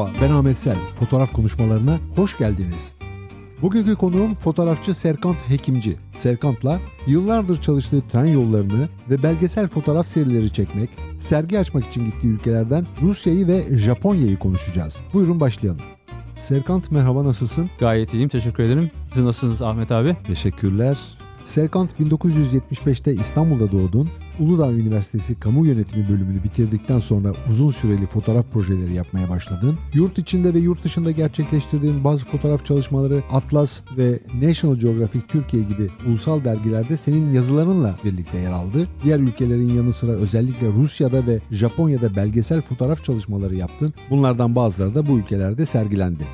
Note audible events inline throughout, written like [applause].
Merhaba ben Ahmet Sel. Fotoğraf konuşmalarına hoş geldiniz. Bugünkü konuğum fotoğrafçı Serkant Hekimci. Serkant'la yıllardır çalıştığı tren yollarını ve belgesel fotoğraf serileri çekmek, sergi açmak için gittiği ülkelerden Rusya'yı ve Japonya'yı konuşacağız. Buyurun başlayalım. Serkant merhaba nasılsın? Gayet iyiyim teşekkür ederim. Siz nasılsınız Ahmet abi? Teşekkürler. Serkant 1975'te İstanbul'da doğdun. Uludağ Üniversitesi Kamu Yönetimi bölümünü bitirdikten sonra uzun süreli fotoğraf projeleri yapmaya başladın. Yurt içinde ve yurt dışında gerçekleştirdiğin bazı fotoğraf çalışmaları Atlas ve National Geographic Türkiye gibi ulusal dergilerde senin yazılarınla birlikte yer aldı. Diğer ülkelerin yanı sıra özellikle Rusya'da ve Japonya'da belgesel fotoğraf çalışmaları yaptın. Bunlardan bazıları da bu ülkelerde sergilendi.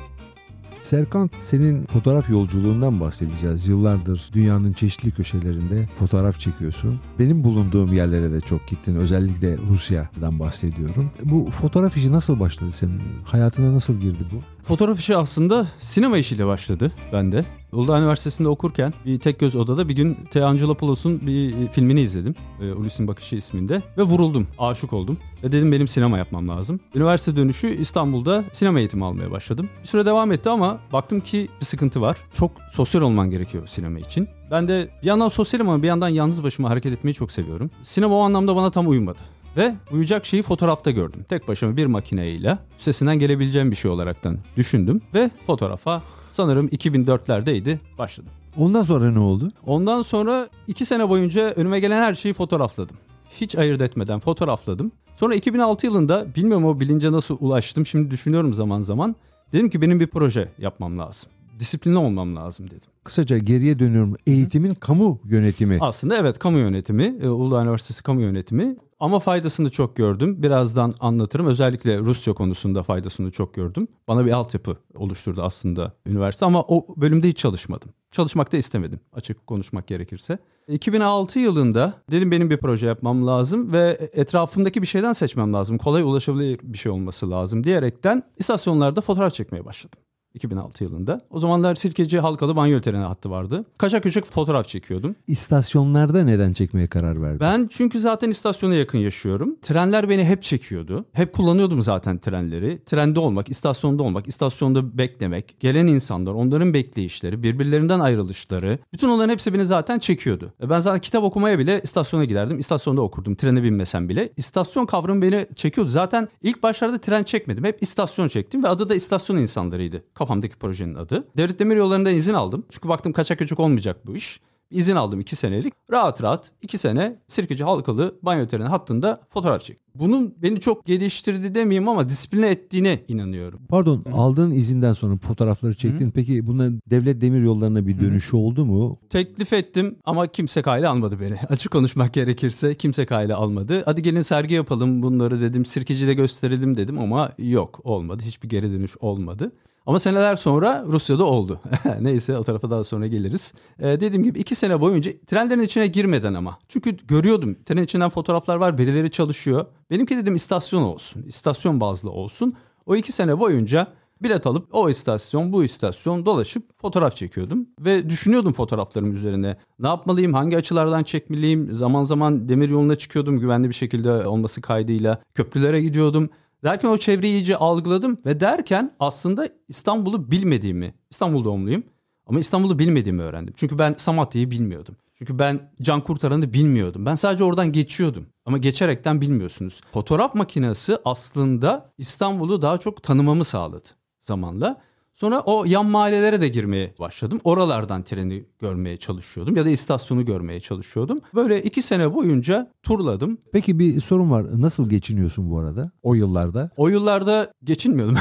Serkant senin fotoğraf yolculuğundan bahsedeceğiz. Yıllardır dünyanın çeşitli köşelerinde fotoğraf çekiyorsun. Benim bulunduğum yerlere de çok gittin. Özellikle Rusya'dan bahsediyorum. Bu fotoğraf işi nasıl başladı senin? Hayatına nasıl girdi bu? Fotoğraf işi aslında sinema işiyle başladı bende. Uludağ Üniversitesi'nde okurken bir tek göz odada bir gün T. Angelopoulos'un bir filmini izledim. E, Ulysses'in Bakışı isminde. Ve vuruldum, aşık oldum. Ve dedim benim sinema yapmam lazım. Üniversite dönüşü İstanbul'da sinema eğitimi almaya başladım. Bir süre devam etti ama baktım ki bir sıkıntı var. Çok sosyal olman gerekiyor sinema için. Ben de bir yandan sosyalim ama bir yandan yalnız başıma hareket etmeyi çok seviyorum. Sinema o anlamda bana tam uymadı. Ve uyacak şeyi fotoğrafta gördüm. Tek başıma bir makineyle üstesinden gelebileceğim bir şey olaraktan düşündüm. Ve fotoğrafa sanırım 2004'lerdeydi başladım. Ondan sonra ne oldu? Ondan sonra iki sene boyunca önüme gelen her şeyi fotoğrafladım. Hiç ayırt etmeden fotoğrafladım. Sonra 2006 yılında bilmiyorum o bilince nasıl ulaştım şimdi düşünüyorum zaman zaman. Dedim ki benim bir proje yapmam lazım. Disiplinli olmam lazım dedim. Kısaca geriye dönüyorum. Eğitimin kamu yönetimi. Aslında evet kamu yönetimi, e, Uludağ Üniversitesi kamu yönetimi ama faydasını çok gördüm. Birazdan anlatırım. Özellikle Rusya konusunda faydasını çok gördüm. Bana bir altyapı oluşturdu aslında üniversite ama o bölümde hiç çalışmadım. Çalışmak da istemedim açık konuşmak gerekirse. 2006 yılında dedim benim bir proje yapmam lazım ve etrafımdaki bir şeyden seçmem lazım. Kolay ulaşabilir bir şey olması lazım diyerekten istasyonlarda fotoğraf çekmeye başladım. 2006 yılında. O zamanlar Sirkeci Halkalı Banyo Treni hattı vardı. Kaçak küçük fotoğraf çekiyordum. İstasyonlarda neden çekmeye karar verdin? Ben çünkü zaten istasyona yakın yaşıyorum. Trenler beni hep çekiyordu. Hep kullanıyordum zaten trenleri. Trende olmak, istasyonda olmak, istasyonda beklemek, gelen insanlar, onların bekleyişleri, birbirlerinden ayrılışları. Bütün onların hepsi beni zaten çekiyordu. E ben zaten kitap okumaya bile istasyona giderdim. İstasyonda okurdum. Trene binmesem bile. İstasyon kavramı beni çekiyordu. Zaten ilk başlarda tren çekmedim. Hep istasyon çektim ve adı da istasyon insanlarıydı kafamdaki projenin adı. Devlet Demir Yolları'ndan izin aldım. Çünkü baktım kaçak küçük olmayacak bu iş. İzin aldım 2 senelik. Rahat rahat 2 sene Sirkeci Halkalı banyo treni hattında fotoğraf çektim. Bunun beni çok geliştirdi demeyeyim ama disipline ettiğine inanıyorum. Pardon Hı. aldığın izinden sonra fotoğrafları çektin. Hı. Peki bunların devlet demir yollarına bir dönüşü Hı. oldu mu? Teklif ettim ama kimse kayla almadı beni. [laughs] Açık konuşmak gerekirse kimse kayla almadı. Hadi gelin sergi yapalım bunları dedim. Sirkeci'de gösterelim dedim ama yok olmadı. Hiçbir geri dönüş olmadı. Ama seneler sonra Rusya'da oldu. [laughs] Neyse o tarafa daha sonra geliriz. Ee, dediğim gibi iki sene boyunca trenlerin içine girmeden ama. Çünkü görüyordum tren içinden fotoğraflar var birileri çalışıyor. Benimki dedim istasyon olsun. istasyon bazlı olsun. O iki sene boyunca bilet alıp o istasyon bu istasyon dolaşıp fotoğraf çekiyordum. Ve düşünüyordum fotoğraflarım üzerine. Ne yapmalıyım, hangi açılardan çekmeliyim. Zaman zaman demir yoluna çıkıyordum güvenli bir şekilde olması kaydıyla. Köprülere gidiyordum. Derken o çevreyi iyice algıladım ve derken aslında İstanbul'u bilmediğimi, İstanbul doğumluyum ama İstanbul'u bilmediğimi öğrendim. Çünkü ben Samatya'yı bilmiyordum. Çünkü ben Can Kurtaran'ı bilmiyordum. Ben sadece oradan geçiyordum. Ama geçerekten bilmiyorsunuz. Fotoğraf makinesi aslında İstanbul'u daha çok tanımamı sağladı zamanla. Sonra o yan mahallelere de girmeye başladım. Oralardan treni görmeye çalışıyordum ya da istasyonu görmeye çalışıyordum. Böyle iki sene boyunca turladım. Peki bir sorun var. Nasıl geçiniyorsun bu arada o yıllarda? O yıllarda geçinmiyordum.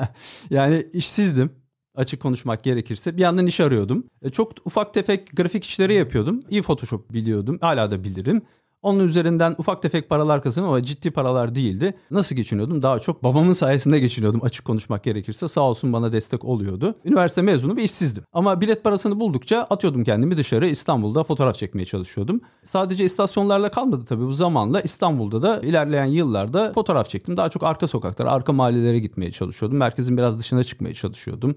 [laughs] yani işsizdim açık konuşmak gerekirse. Bir yandan iş arıyordum. E, çok ufak tefek grafik işleri yapıyordum. İyi Photoshop biliyordum. Hala da bilirim. Onun üzerinden ufak tefek paralar kazandım ama ciddi paralar değildi. Nasıl geçiniyordum? Daha çok babamın sayesinde geçiniyordum açık konuşmak gerekirse. Sağ olsun bana destek oluyordu. Üniversite mezunu bir işsizdim. Ama bilet parasını buldukça atıyordum kendimi dışarı İstanbul'da fotoğraf çekmeye çalışıyordum. Sadece istasyonlarla kalmadı tabii bu zamanla. İstanbul'da da ilerleyen yıllarda fotoğraf çektim. Daha çok arka sokaklara, arka mahallelere gitmeye çalışıyordum. Merkezin biraz dışına çıkmaya çalışıyordum.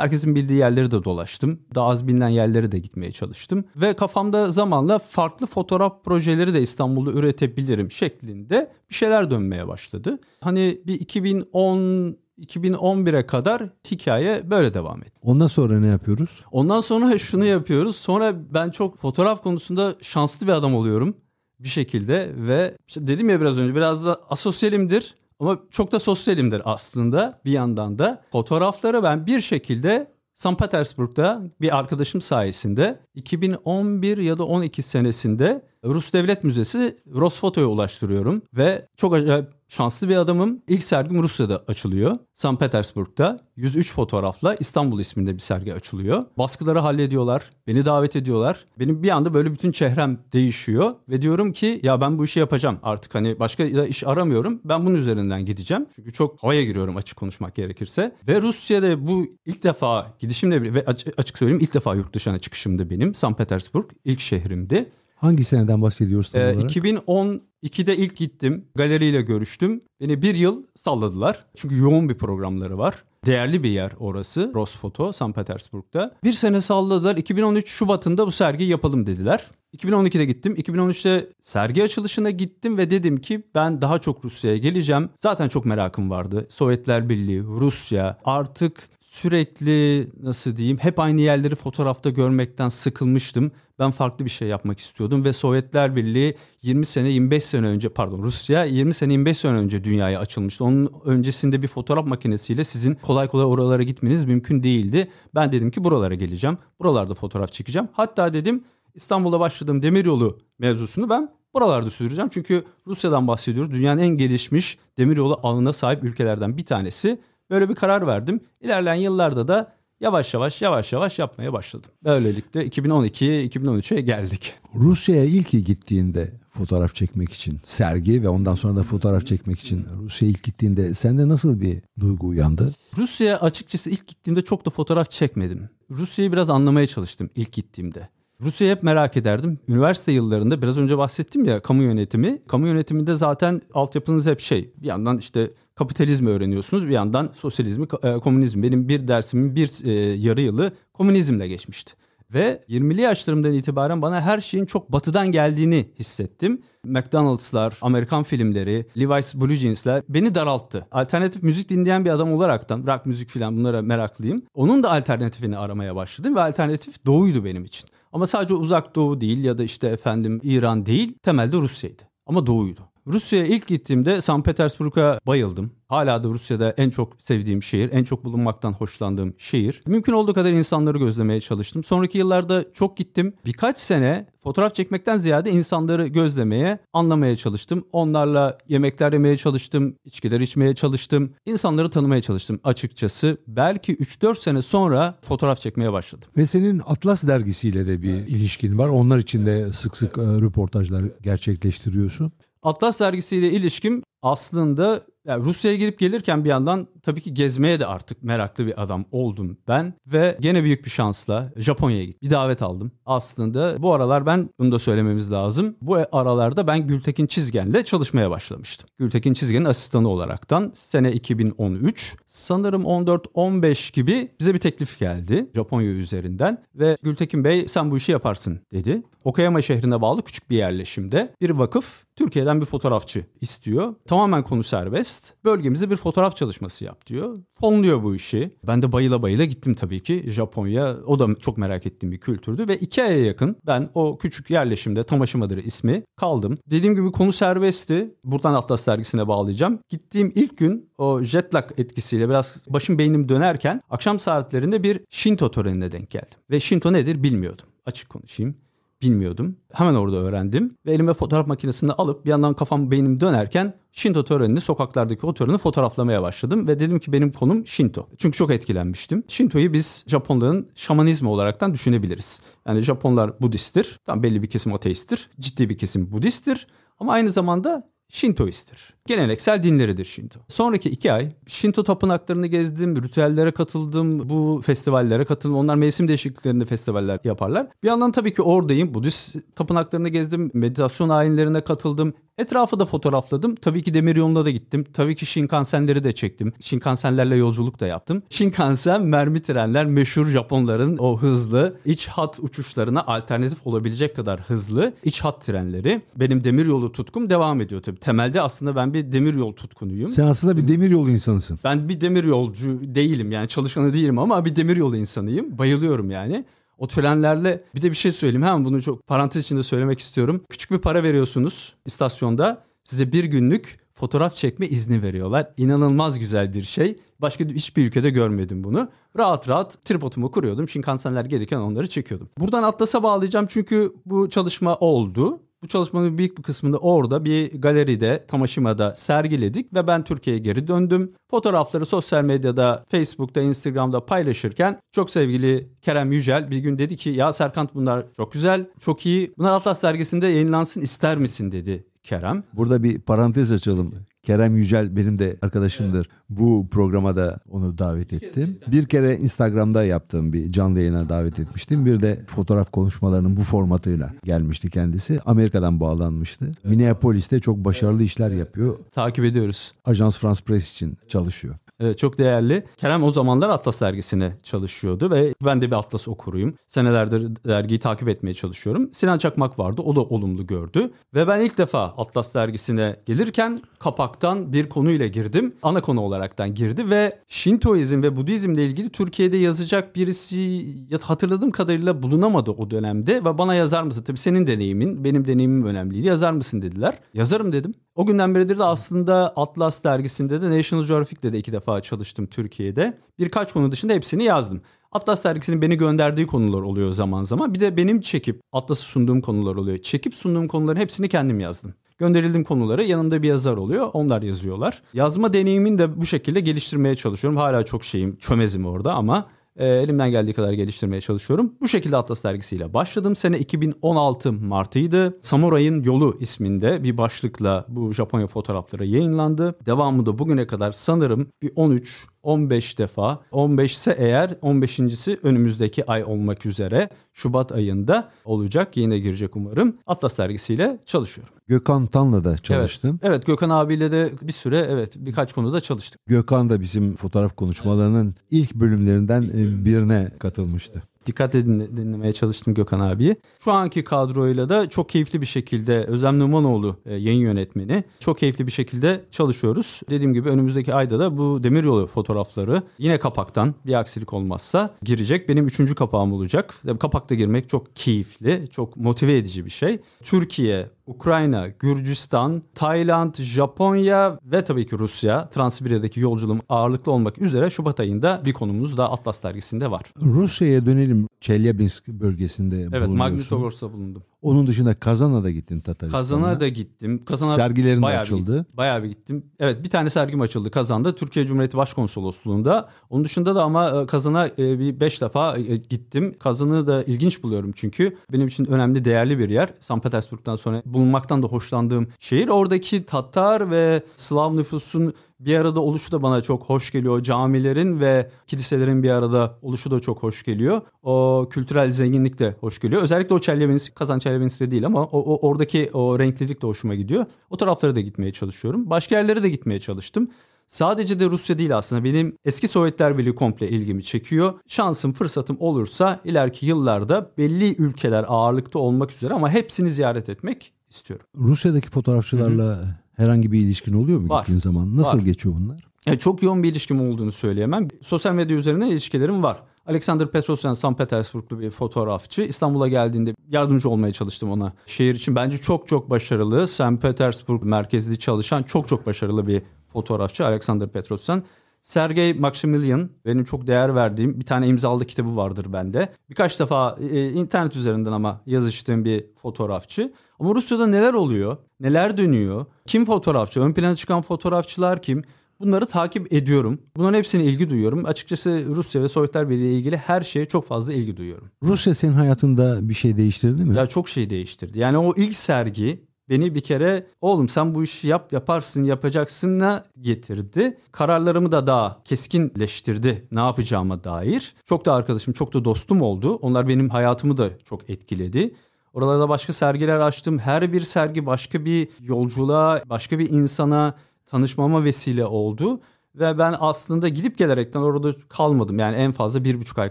Herkesin bildiği yerleri de dolaştım. Daha az bilinen yerlere de gitmeye çalıştım. Ve kafamda zamanla farklı fotoğraf projeleri de İstanbul'da üretebilirim şeklinde bir şeyler dönmeye başladı. Hani bir 2010 2011'e kadar hikaye böyle devam etti. Ondan sonra ne yapıyoruz? Ondan sonra şunu yapıyoruz. Sonra ben çok fotoğraf konusunda şanslı bir adam oluyorum bir şekilde ve işte dedim ya biraz önce biraz da asosyalimdir ama çok da sosyalimdir aslında bir yandan da. Fotoğrafları ben bir şekilde St. Petersburg'da bir arkadaşım sayesinde 2011 ya da 12 senesinde Rus Devlet Müzesi Rosfoto'ya ulaştırıyorum ve çok acayip şanslı bir adamım. İlk sergim Rusya'da açılıyor. St. Petersburg'da 103 fotoğrafla İstanbul isminde bir sergi açılıyor. Baskıları hallediyorlar. Beni davet ediyorlar. Benim bir anda böyle bütün çehrem değişiyor ve diyorum ki ya ben bu işi yapacağım. Artık hani başka da iş aramıyorum. Ben bunun üzerinden gideceğim. Çünkü çok havaya giriyorum açık konuşmak gerekirse. Ve Rusya'da bu ilk defa gidişimle ve açık söyleyeyim ilk defa yurt dışına çıkışımdı benim. St. Petersburg ilk şehrimdi. Hangi seneden bahsediyoruz tam Ee, olarak? 2012'de ilk gittim. Galeriyle görüştüm. Beni bir yıl salladılar. Çünkü yoğun bir programları var. Değerli bir yer orası. Rosfoto, St. Petersburg'da. Bir sene salladılar. 2013 Şubat'ında bu sergiyi yapalım dediler. 2012'de gittim. 2013'te sergi açılışına gittim ve dedim ki ben daha çok Rusya'ya geleceğim. Zaten çok merakım vardı. Sovyetler Birliği, Rusya artık sürekli nasıl diyeyim hep aynı yerleri fotoğrafta görmekten sıkılmıştım. Ben farklı bir şey yapmak istiyordum ve Sovyetler Birliği 20 sene 25 sene önce pardon Rusya 20 sene 25 sene önce dünyaya açılmıştı. Onun öncesinde bir fotoğraf makinesiyle sizin kolay kolay oralara gitmeniz mümkün değildi. Ben dedim ki buralara geleceğim. Buralarda fotoğraf çekeceğim. Hatta dedim İstanbul'da başladığım demiryolu mevzusunu ben buralarda sürdüreceğim. Çünkü Rusya'dan bahsediyoruz. Dünyanın en gelişmiş demiryolu ağına sahip ülkelerden bir tanesi. Böyle bir karar verdim. İlerleyen yıllarda da yavaş yavaş yavaş yavaş yapmaya başladım. Böylelikle 2012-2013'e geldik. Rusya'ya ilk gittiğinde fotoğraf çekmek için sergi ve ondan sonra da fotoğraf çekmek için Rusya'ya ilk gittiğinde sende nasıl bir duygu uyandı? Rusya açıkçası ilk gittiğimde çok da fotoğraf çekmedim. Rusya'yı biraz anlamaya çalıştım ilk gittiğimde. Rusya'yı hep merak ederdim. Üniversite yıllarında biraz önce bahsettim ya kamu yönetimi. Kamu yönetiminde zaten altyapınız hep şey. Bir yandan işte kapitalizmi öğreniyorsunuz. Bir yandan sosyalizmi, e, komünizm. Benim bir dersimin bir e, yarı yılı komünizmle geçmişti. Ve 20'li yaşlarımdan itibaren bana her şeyin çok batıdan geldiğini hissettim. McDonald'slar, Amerikan filmleri, Levi's Blue Jeans'ler beni daralttı. Alternatif müzik dinleyen bir adam olaraktan, rock müzik falan bunlara meraklıyım. Onun da alternatifini aramaya başladım ve alternatif doğuydu benim için. Ama sadece uzak doğu değil ya da işte efendim İran değil, temelde Rusya'ydı. Ama doğuydu. Rusya'ya ilk gittiğimde St. Petersburg'a bayıldım. Hala da Rusya'da en çok sevdiğim şehir, en çok bulunmaktan hoşlandığım şehir. Mümkün olduğu kadar insanları gözlemeye çalıştım. Sonraki yıllarda çok gittim. Birkaç sene fotoğraf çekmekten ziyade insanları gözlemeye, anlamaya çalıştım. Onlarla yemekler yemeye çalıştım, içkiler içmeye çalıştım. İnsanları tanımaya çalıştım açıkçası. Belki 3-4 sene sonra fotoğraf çekmeye başladım. Ve senin Atlas dergisiyle de bir ilişkin var. Onlar için de sık sık e, röportajlar gerçekleştiriyorsun. Atlas dergisiyle ilişkim aslında yani Rusya'ya gelip gelirken bir yandan tabii ki gezmeye de artık meraklı bir adam oldum ben ve gene büyük bir şansla Japonya'ya gittim. Bir davet aldım. Aslında bu aralar ben bunu da söylememiz lazım. Bu aralarda ben Gültekin Çizgen'le çalışmaya başlamıştım. Gültekin Çizgen'in asistanı olaraktan sene 2013 sanırım 14-15 gibi bize bir teklif geldi Japonya üzerinden ve Gültekin Bey sen bu işi yaparsın dedi. Okayama şehrine bağlı küçük bir yerleşimde bir vakıf Türkiye'den bir fotoğrafçı istiyor. Tamamen konu serbest. Bölgemize bir fotoğraf çalışması yap diyor. Fonluyor bu işi. Ben de bayıla bayıla gittim tabii ki Japonya. O da çok merak ettiğim bir kültürdü ve iki aya yakın ben o küçük yerleşimde Tomaşimadır ismi kaldım. Dediğim gibi konu serbestti. Buradan Atlas dergisine bağlayacağım. Gittiğim ilk gün o jet lag etkisiyle biraz başım beynim dönerken akşam saatlerinde bir Shinto törenine denk geldim. Ve Shinto nedir bilmiyordum. Açık konuşayım bilmiyordum. Hemen orada öğrendim ve elime fotoğraf makinesini alıp bir yandan kafam beynim dönerken Shinto törenini sokaklardaki o töreni fotoğraflamaya başladım ve dedim ki benim konum Shinto. Çünkü çok etkilenmiştim. Shinto'yu biz Japonların şamanizmi olaraktan düşünebiliriz. Yani Japonlar Budisttir. Tam belli bir kesim ateisttir. Ciddi bir kesim Budisttir. Ama aynı zamanda Şintoisttir. Geleneksel dinleridir Şinto. Sonraki iki ay Şinto tapınaklarını gezdim, ritüellere katıldım, bu festivallere katıldım. Onlar mevsim değişikliklerinde festivaller yaparlar. Bir yandan tabii ki oradayım. Budist tapınaklarını gezdim, meditasyon ayinlerine katıldım. Etrafı da fotoğrafladım. Tabii ki demiryoluna da gittim. Tabii ki Shinkansenleri de çektim. Shinkansenlerle yolculuk da yaptım. [laughs] Shinkansen mermi trenler meşhur Japonların o hızlı iç hat uçuşlarına alternatif olabilecek kadar hızlı iç hat trenleri. Benim demiryolu tutkum devam ediyor tabii. Temelde aslında ben bir demiryol tutkunuyum. Sen aslında bir demiryolu insanısın. Ben bir demiryolcu değilim yani çalışanı değilim ama bir demiryolu insanıyım. Bayılıyorum yani. O trenlerle bir de bir şey söyleyeyim. Hemen bunu çok parantez içinde söylemek istiyorum. Küçük bir para veriyorsunuz istasyonda. Size bir günlük fotoğraf çekme izni veriyorlar. İnanılmaz güzel bir şey. Başka hiçbir ülkede görmedim bunu. Rahat rahat tripodumu kuruyordum. Shinkansenler gelirken onları çekiyordum. Buradan Atlas'a bağlayacağım çünkü bu çalışma oldu. Bu çalışmanın büyük bir kısmını orada bir galeride Tamashima'da sergiledik ve ben Türkiye'ye geri döndüm. Fotoğrafları sosyal medyada, Facebook'ta, Instagram'da paylaşırken çok sevgili Kerem Yücel bir gün dedi ki ya Serkant bunlar çok güzel, çok iyi. Bunlar Atlas dergisinde yayınlansın ister misin dedi Kerem. Burada bir parantez açalım. Kerem Yücel benim de arkadaşımdır. Bu programa da onu davet ettim. Bir kere Instagram'da yaptığım bir canlı yayına davet etmiştim. Bir de fotoğraf konuşmalarının bu formatıyla gelmişti kendisi. Amerika'dan bağlanmıştı. Minneapolis'te çok başarılı işler yapıyor. Takip ediyoruz. Ajans France Press için çalışıyor. Evet, çok değerli. Kerem o zamanlar Atlas dergisine çalışıyordu ve ben de bir Atlas okuruyum. Senelerdir dergiyi takip etmeye çalışıyorum. Sinan Çakmak vardı. O da olumlu gördü. Ve ben ilk defa Atlas dergisine gelirken kapaktan bir konuyla girdim. Ana konu olaraktan girdi ve Şintoizm ve Budizmle ilgili Türkiye'de yazacak birisi hatırladığım kadarıyla bulunamadı o dönemde ve bana yazar mısın? Tabii senin deneyimin, benim deneyimim önemliydi. Yazar mısın dediler. Yazarım dedim. O günden beridir de aslında Atlas dergisinde de National Geographic'te de iki defa çalıştım Türkiye'de. Birkaç konu dışında hepsini yazdım. Atlas dergisinin beni gönderdiği konular oluyor zaman zaman. Bir de benim çekip Atlas'ı sunduğum konular oluyor. Çekip sunduğum konuların hepsini kendim yazdım. Gönderildiğim konuları yanımda bir yazar oluyor. Onlar yazıyorlar. Yazma deneyimini de bu şekilde geliştirmeye çalışıyorum. Hala çok şeyim, çömezim orada ama e, elimden geldiği kadar geliştirmeye çalışıyorum. Bu şekilde Atlas dergisiyle başladım. Sene 2016 Mart'ıydı. Samuray'ın Yolu isminde bir başlıkla bu Japonya fotoğrafları yayınlandı. Devamı da bugüne kadar sanırım bir 13 15 defa 15 ise eğer 15.si önümüzdeki ay olmak üzere Şubat ayında olacak. Yine girecek umarım. Atlas dergisiyle çalışıyorum. Gökhan Tan'la da çalıştın. Evet, evet Gökhan abiyle de bir süre evet birkaç konuda çalıştık. Gökhan da bizim fotoğraf konuşmalarının ilk bölümlerinden e, birine katılmıştı. Dikkat edin dinlemeye çalıştım Gökhan abiyi. Şu anki kadroyla da çok keyifli bir şekilde Özlem Numanoğlu e, yayın yönetmeni. Çok keyifli bir şekilde çalışıyoruz. Dediğim gibi önümüzdeki ayda da bu demiryolu fotoğrafları yine kapaktan bir aksilik olmazsa girecek. Benim üçüncü kapağım olacak. Kapakta girmek çok keyifli, çok motive edici bir şey. Türkiye, Ukrayna, Gürcistan, Tayland, Japonya ve tabii ki Rusya Transsibirya'daki yolculuğum ağırlıklı olmak üzere Şubat ayında bir konumuz da Atlas dergisinde var. Rusya'ya dönelim. Çelyabinsk bölgesinde evet, bulunuyorsun. Evet Magnitogorsk'ta bulundum. Onun dışında Kazan'a da gittin Tataristan'a. Kazan'a da gittim. Kazan'a Sergilerin bayağı açıldı. Bir, bayağı bir gittim. Evet bir tane sergim açıldı Kazan'da. Türkiye Cumhuriyeti Başkonsolosluğu'nda. Onun dışında da ama Kazan'a e, bir beş defa e, gittim. Kazan'ı da ilginç buluyorum çünkü. Benim için önemli, değerli bir yer. St. Petersburg'dan sonra bulunmaktan da hoşlandığım şehir. Oradaki Tatar ve Slav nüfusun bir arada oluşu da bana çok hoş geliyor. Camilerin ve kiliselerin bir arada oluşu da çok hoş geliyor. O kültürel zenginlik de hoş geliyor. Özellikle o Çelyabinsk, Kazan Çelyabinsk'te değil ama o, o, oradaki o renklilik de hoşuma gidiyor. O taraflara da gitmeye çalışıyorum. Başka yerlere de gitmeye çalıştım. Sadece de Rusya değil aslında benim eski Sovyetler Birliği komple ilgimi çekiyor. Şansım, fırsatım olursa ileriki yıllarda belli ülkeler ağırlıkta olmak üzere ama hepsini ziyaret etmek istiyorum. Rusya'daki fotoğrafçılarla Hı-hı. Herhangi bir ilişkin oluyor mu Var. gittiğin zaman? Nasıl Var. geçiyor bunlar? Yani çok yoğun bir ilişkim olduğunu söyleyemem. Sosyal medya üzerinden ilişkilerim var. Alexander Petrosyan St. Petersburglu bir fotoğrafçı. İstanbul'a geldiğinde yardımcı olmaya çalıştım ona. Şehir için bence çok çok başarılı. St. Petersburg merkezli çalışan çok çok başarılı bir fotoğrafçı Alexander Petrosyan. Sergey Maximilian benim çok değer verdiğim bir tane imzalı kitabı vardır bende. Birkaç defa e, internet üzerinden ama yazıştığım bir fotoğrafçı. Ama Rusya'da neler oluyor? Neler dönüyor? Kim fotoğrafçı? Ön plana çıkan fotoğrafçılar kim? Bunları takip ediyorum. Bunların hepsine ilgi duyuyorum. Açıkçası Rusya ve Sovyetler Birliği ile ilgili her şeye çok fazla ilgi duyuyorum. Rusya senin hayatında bir şey değiştirdi mi? Ya çok şey değiştirdi. Yani o ilk sergi beni bir kere oğlum sen bu işi yap yaparsın yapacaksınla getirdi. Kararlarımı da daha keskinleştirdi ne yapacağıma dair. Çok da arkadaşım çok da dostum oldu. Onlar benim hayatımı da çok etkiledi. Oralarda başka sergiler açtım. Her bir sergi başka bir yolculuğa, başka bir insana tanışmama vesile oldu. Ve ben aslında gidip gelerekten orada kalmadım. Yani en fazla bir buçuk ay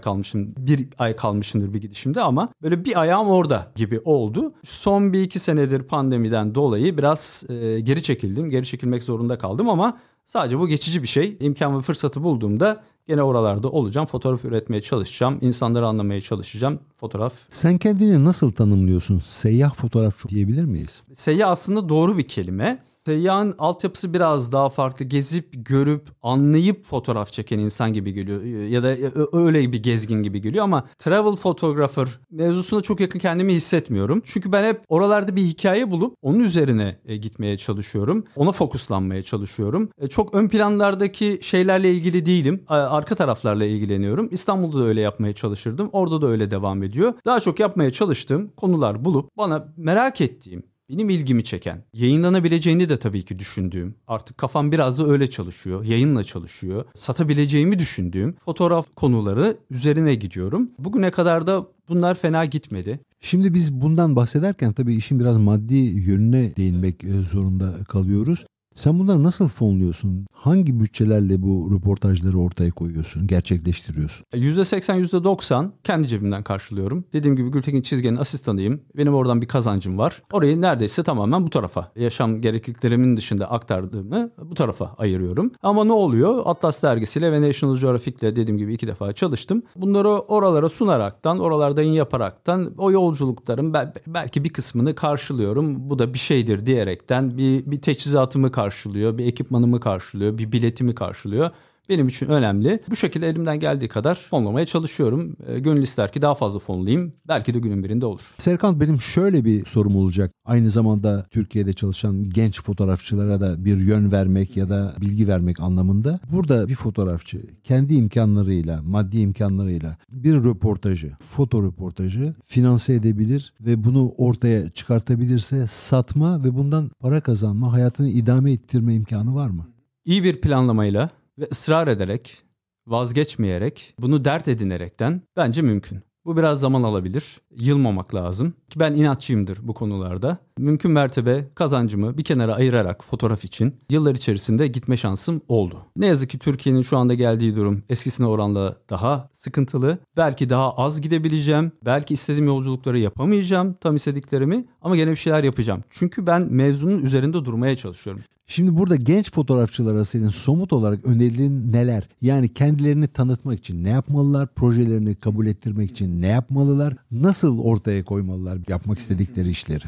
kalmışım. Bir ay kalmışımdır bir gidişimde ama böyle bir ayağım orada gibi oldu. Son bir iki senedir pandemiden dolayı biraz e, geri çekildim. Geri çekilmek zorunda kaldım ama sadece bu geçici bir şey. İmkan ve fırsatı bulduğumda Gene oralarda olacağım. Fotoğraf üretmeye çalışacağım. İnsanları anlamaya çalışacağım. Fotoğraf. Sen kendini nasıl tanımlıyorsun? Seyyah fotoğrafçı diyebilir miyiz? Seyyah aslında doğru bir kelime. Seyyahın altyapısı biraz daha farklı. Gezip, görüp, anlayıp fotoğraf çeken insan gibi geliyor. Ya da öyle bir gezgin gibi geliyor ama travel photographer mevzusunda çok yakın kendimi hissetmiyorum. Çünkü ben hep oralarda bir hikaye bulup onun üzerine e, gitmeye çalışıyorum. Ona fokuslanmaya çalışıyorum. E, çok ön planlardaki şeylerle ilgili değilim. Arka taraflarla ilgileniyorum. İstanbul'da da öyle yapmaya çalışırdım. Orada da öyle devam ediyor. Daha çok yapmaya çalıştığım konular bulup bana merak ettiğim benim ilgimi çeken, yayınlanabileceğini de tabii ki düşündüğüm, artık kafam biraz da öyle çalışıyor, yayınla çalışıyor, satabileceğimi düşündüğüm fotoğraf konuları üzerine gidiyorum. Bugüne kadar da bunlar fena gitmedi. Şimdi biz bundan bahsederken tabii işin biraz maddi yönüne değinmek e, zorunda kalıyoruz. Sen bunları nasıl fonluyorsun? Hangi bütçelerle bu röportajları ortaya koyuyorsun, gerçekleştiriyorsun? %80, %90 kendi cebimden karşılıyorum. Dediğim gibi Gültekin Çizgen'in asistanıyım. Benim oradan bir kazancım var. Orayı neredeyse tamamen bu tarafa, yaşam gerekliliklerimin dışında aktardığımı bu tarafa ayırıyorum. Ama ne oluyor? Atlas dergisiyle ve National Geographic'le dediğim gibi iki defa çalıştım. Bunları oralara sunaraktan, oralarda yayın yaparaktan o yolculukların belki bir kısmını karşılıyorum. Bu da bir şeydir diyerekten bir, bir teçhizatımı karşılıyor, bir ekipmanımı karşılıyor, bir biletimi karşılıyor benim için önemli. Bu şekilde elimden geldiği kadar fonlamaya çalışıyorum. E, gönül ister ki daha fazla fonlayayım. Belki de günün birinde olur. Serkan benim şöyle bir sorum olacak. Aynı zamanda Türkiye'de çalışan genç fotoğrafçılara da bir yön vermek ya da bilgi vermek anlamında. Burada bir fotoğrafçı kendi imkanlarıyla, maddi imkanlarıyla bir röportajı, foto röportajı finanse edebilir ve bunu ortaya çıkartabilirse satma ve bundan para kazanma, hayatını idame ettirme imkanı var mı? İyi bir planlamayla ve ısrar ederek, vazgeçmeyerek, bunu dert edinerekten bence mümkün. Bu biraz zaman alabilir. Yılmamak lazım. Ki ben inatçıyımdır bu konularda. Mümkün mertebe kazancımı bir kenara ayırarak fotoğraf için yıllar içerisinde gitme şansım oldu. Ne yazık ki Türkiye'nin şu anda geldiği durum eskisine oranla daha sıkıntılı. Belki daha az gidebileceğim. Belki istediğim yolculukları yapamayacağım tam istediklerimi ama gene bir şeyler yapacağım. Çünkü ben mevzunun üzerinde durmaya çalışıyorum. Şimdi burada genç fotoğrafçılara senin somut olarak önerilerin neler? Yani kendilerini tanıtmak için ne yapmalılar? Projelerini kabul ettirmek için ne yapmalılar? Nasıl ortaya koymalılar yapmak istedikleri işleri?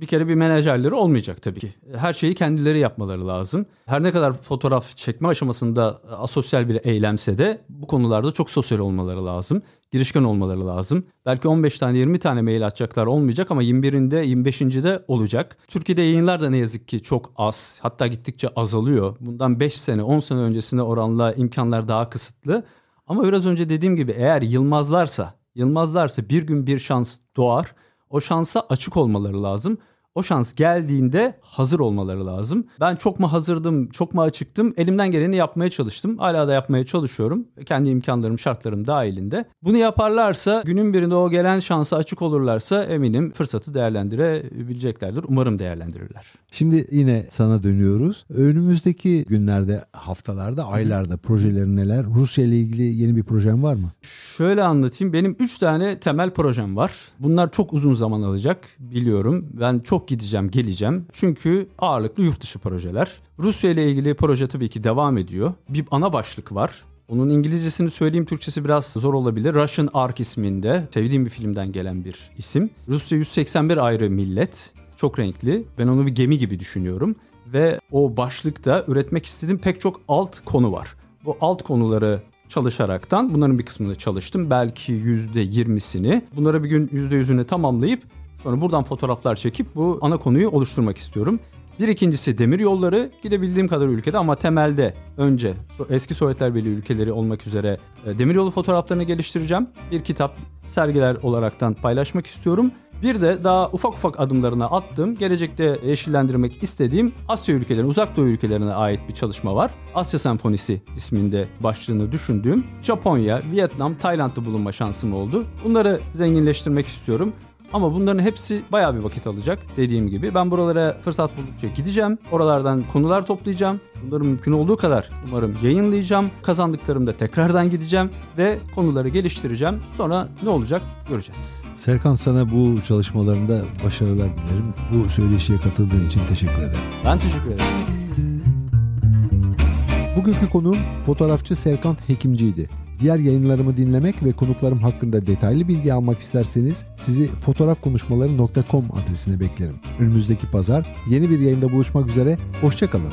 bir kere bir menajerleri olmayacak tabii ki. Her şeyi kendileri yapmaları lazım. Her ne kadar fotoğraf çekme aşamasında asosyal bir eylemse de bu konularda çok sosyal olmaları lazım. Girişken olmaları lazım. Belki 15 tane 20 tane mail atacaklar olmayacak ama 21'inde 25'inde olacak. Türkiye'de yayınlar da ne yazık ki çok az. Hatta gittikçe azalıyor. Bundan 5 sene 10 sene öncesine oranla imkanlar daha kısıtlı. Ama biraz önce dediğim gibi eğer yılmazlarsa, yılmazlarsa bir gün bir şans doğar. O şansa açık olmaları lazım o şans geldiğinde hazır olmaları lazım. Ben çok mu hazırdım, çok mu açıktım? Elimden geleni yapmaya çalıştım. Hala da yapmaya çalışıyorum. Kendi imkanlarım, şartlarım dahilinde. Bunu yaparlarsa, günün birinde o gelen şansa açık olurlarsa eminim fırsatı değerlendirebileceklerdir. Umarım değerlendirirler. Şimdi yine sana dönüyoruz. Önümüzdeki günlerde, haftalarda, aylarda projelerin neler? Rusya ile ilgili yeni bir projem var mı? Şöyle anlatayım. Benim 3 tane temel projem var. Bunlar çok uzun zaman alacak biliyorum. Ben çok gideceğim, geleceğim. Çünkü ağırlıklı yurt dışı projeler. Rusya ile ilgili proje tabii ki devam ediyor. Bir ana başlık var. Onun İngilizcesini söyleyeyim, Türkçesi biraz zor olabilir. Russian Ark isminde sevdiğim bir filmden gelen bir isim. Rusya 181 ayrı millet. Çok renkli. Ben onu bir gemi gibi düşünüyorum. Ve o başlıkta üretmek istediğim pek çok alt konu var. Bu alt konuları çalışaraktan bunların bir kısmını çalıştım. Belki %20'sini. Bunları bir gün %100'ünü tamamlayıp Sonra buradan fotoğraflar çekip bu ana konuyu oluşturmak istiyorum. Bir ikincisi demir yolları gidebildiğim kadar ülkede ama temelde önce eski Sovyetler Birliği ülkeleri olmak üzere e, demir yolu fotoğraflarını geliştireceğim. Bir kitap sergiler olaraktan paylaşmak istiyorum. Bir de daha ufak ufak adımlarına attığım, gelecekte yeşillendirmek istediğim Asya ülkelerine, uzak doğu ülkelerine ait bir çalışma var. Asya Senfonisi isminde başlığını düşündüğüm Japonya, Vietnam, Tayland'da bulunma şansım oldu. Bunları zenginleştirmek istiyorum. Ama bunların hepsi bayağı bir vakit alacak dediğim gibi. Ben buralara fırsat buldukça gideceğim. Oralardan konular toplayacağım. Bunları mümkün olduğu kadar umarım yayınlayacağım. Kazandıklarımda tekrardan gideceğim ve konuları geliştireceğim. Sonra ne olacak göreceğiz. Serkan sana bu çalışmalarında başarılar dilerim. Bu söyleşiye katıldığın için teşekkür ederim. Ben teşekkür ederim. Bugünkü konuğum fotoğrafçı Serkan Hekimci'ydi. Diğer yayınlarımı dinlemek ve konuklarım hakkında detaylı bilgi almak isterseniz sizi fotoğrafkonuşmaları.com adresine beklerim. Önümüzdeki pazar yeni bir yayında buluşmak üzere. Hoşçakalın.